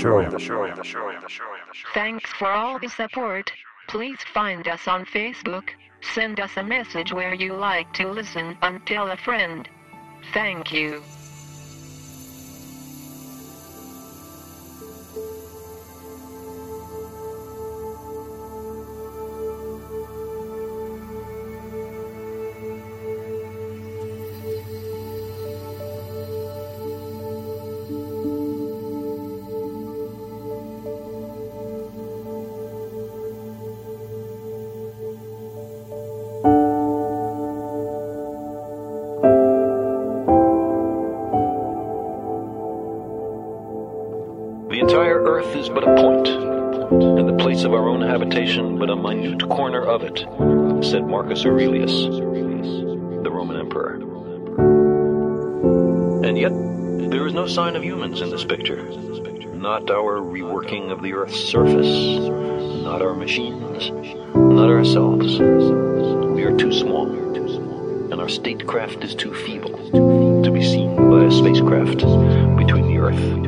for you. Enjoy the show. Thanks for all the support. Please find us on Facebook. Send us a message where you like to listen and tell a friend. Thank you. Of our own habitation but a minute corner of it, said Marcus Aurelius, the Roman emperor. And yet, there is no sign of humans in this picture. Not our reworking of the earth's surface, not our machines, not ourselves. We are too small, and our statecraft is too feeble to be seen by a spacecraft between the earth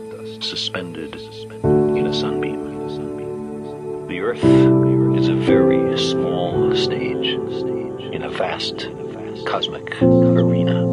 suspended in a sunbeam. The earth is a very small stage in a vast cosmic arena.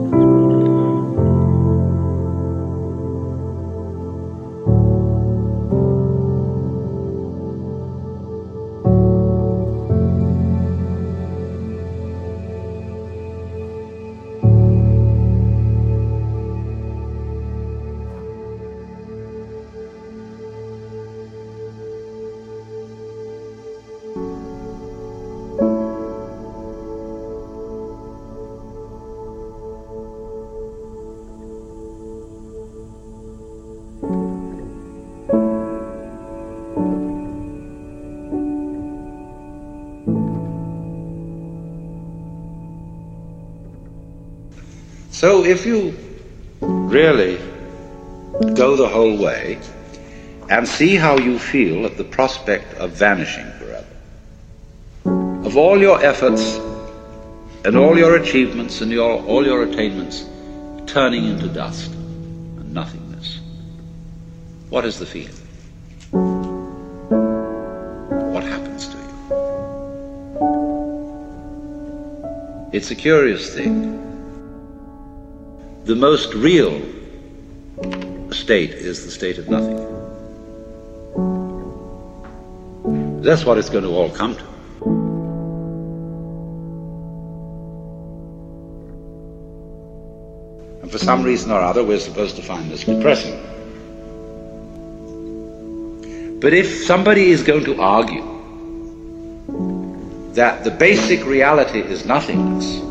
So if you really go the whole way and see how you feel at the prospect of vanishing forever, of all your efforts and all your achievements and your, all your attainments turning into dust and nothingness, what is the feeling? What happens to you? It's a curious thing the most real state is the state of nothing. That's what it's going to all come to. And for some reason or other, we're supposed to find this depressing. But if somebody is going to argue that the basic reality is nothingness,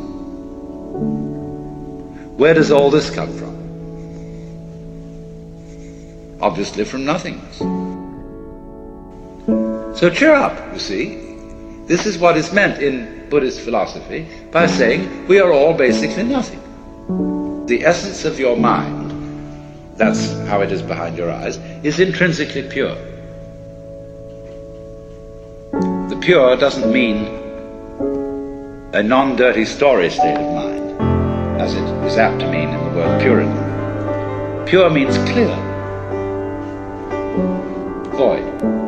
where does all this come from? Obviously from nothingness. So cheer up, you see. This is what is meant in Buddhist philosophy by saying we are all basically nothing. The essence of your mind, that's how it is behind your eyes, is intrinsically pure. The pure doesn't mean a non dirty story state of mind as it is apt to mean in the word Puritan. Pure means clear, void.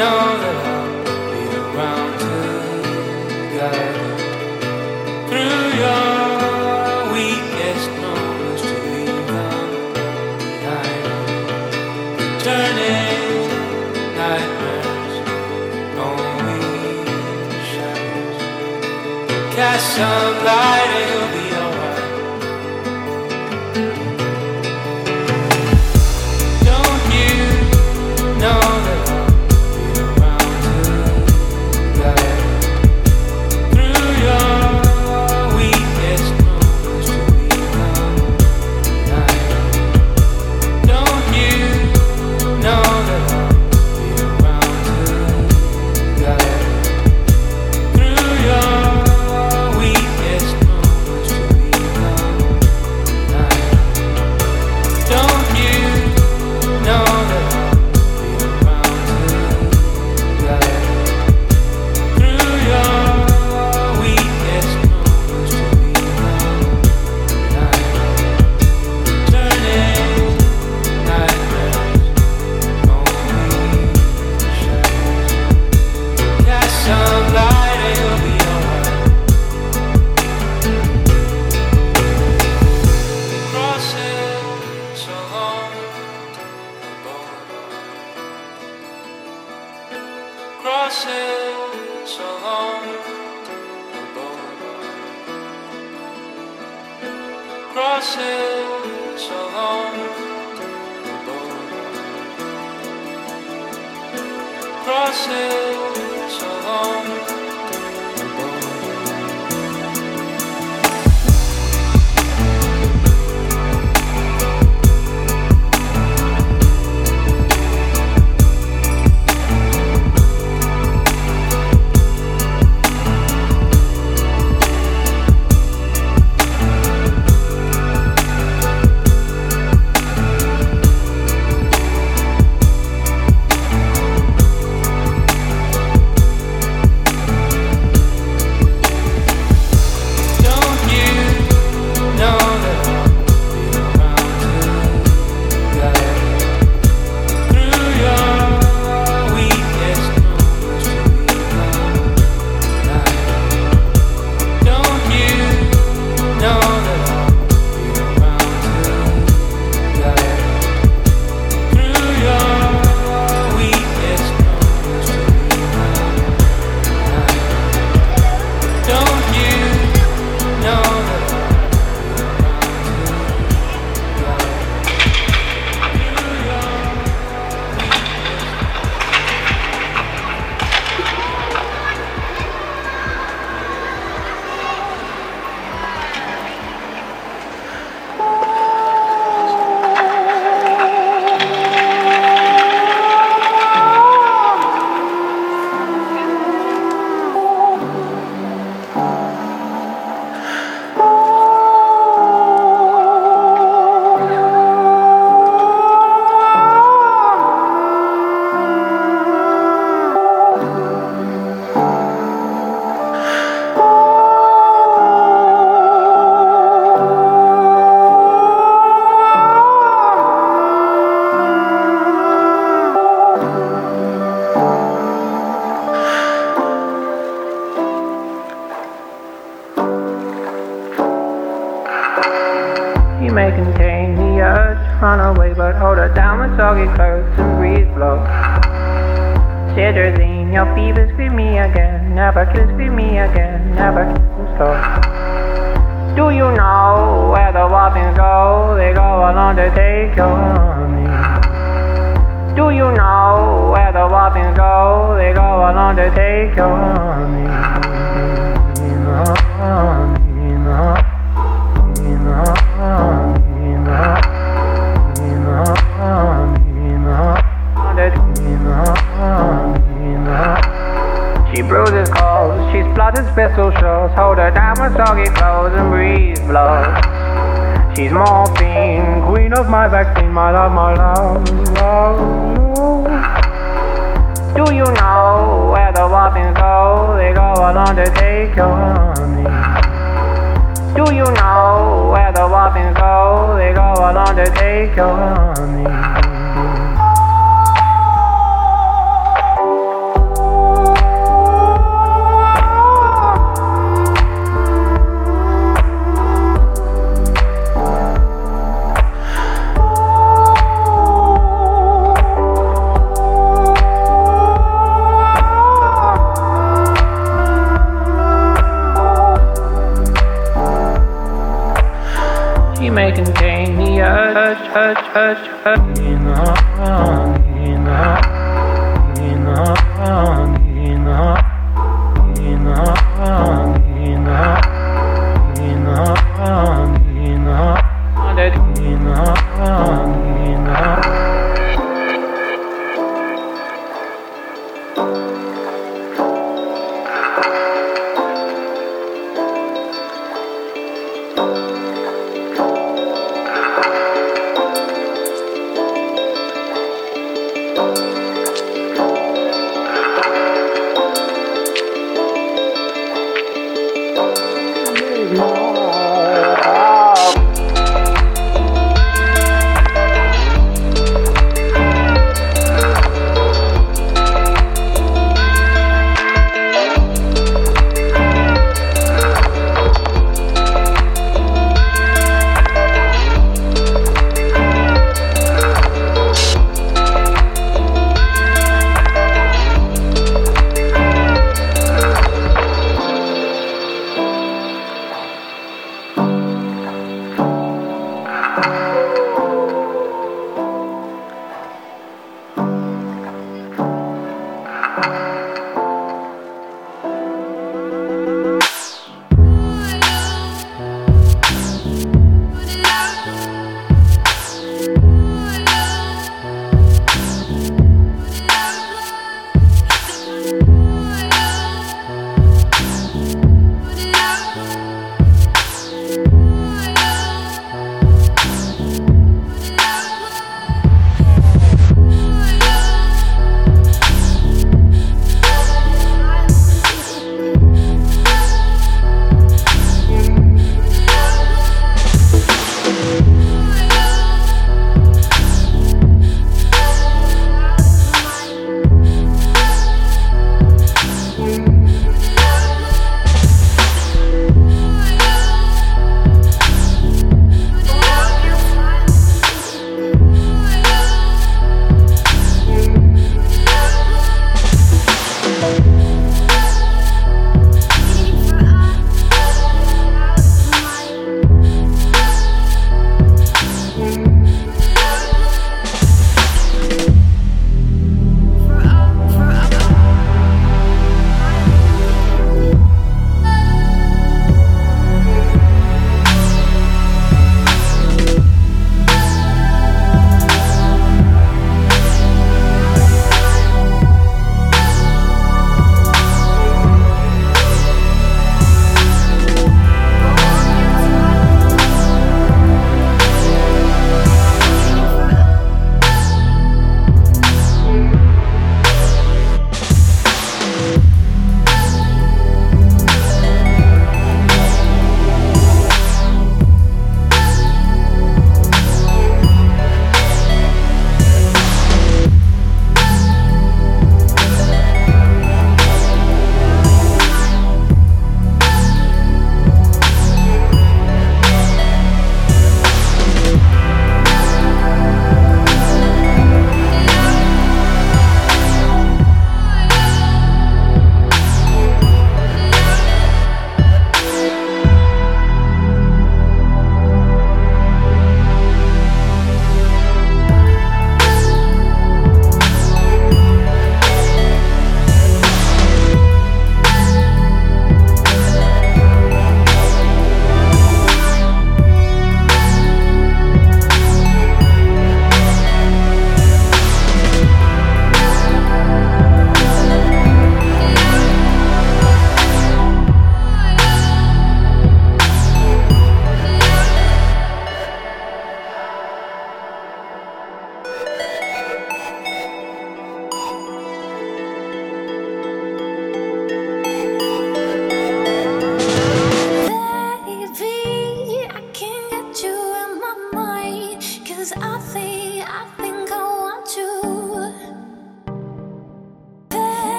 Know that I'll be around to guide you through your weakest moments to leave them behind. Turning nightmares. Cast some light Cetirizine, your fever, scream me again. Never kiss, scream me again. Never kiss slow. Do you know where the whoppings go? They go along to take your honey. Do you know where the whoppings go? They go along to take your honey. Shots, hold her down with soggy clothes and breeze blows. She's morphine, queen of my vaccine, my love, my love, love, love. Do you know where the whoppings go? They go along to take your honey. Do you know where the whoppings go? They go along to take your honey. hurting.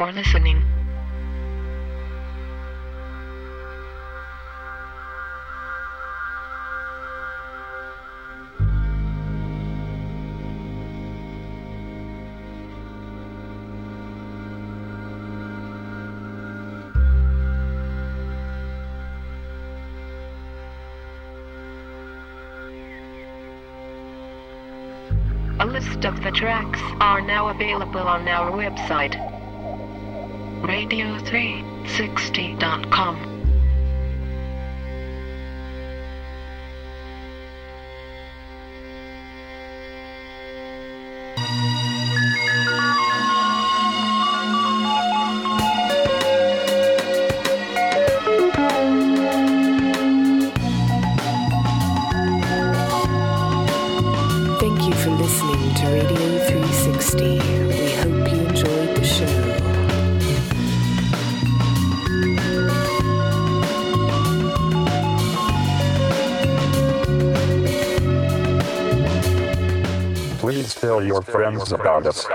For listening. A list of the tracks are now available on our website, radio360.com. friends about us.